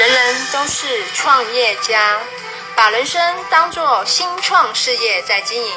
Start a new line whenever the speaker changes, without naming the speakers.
人人都是创业家，把人生当作新创事业在经营。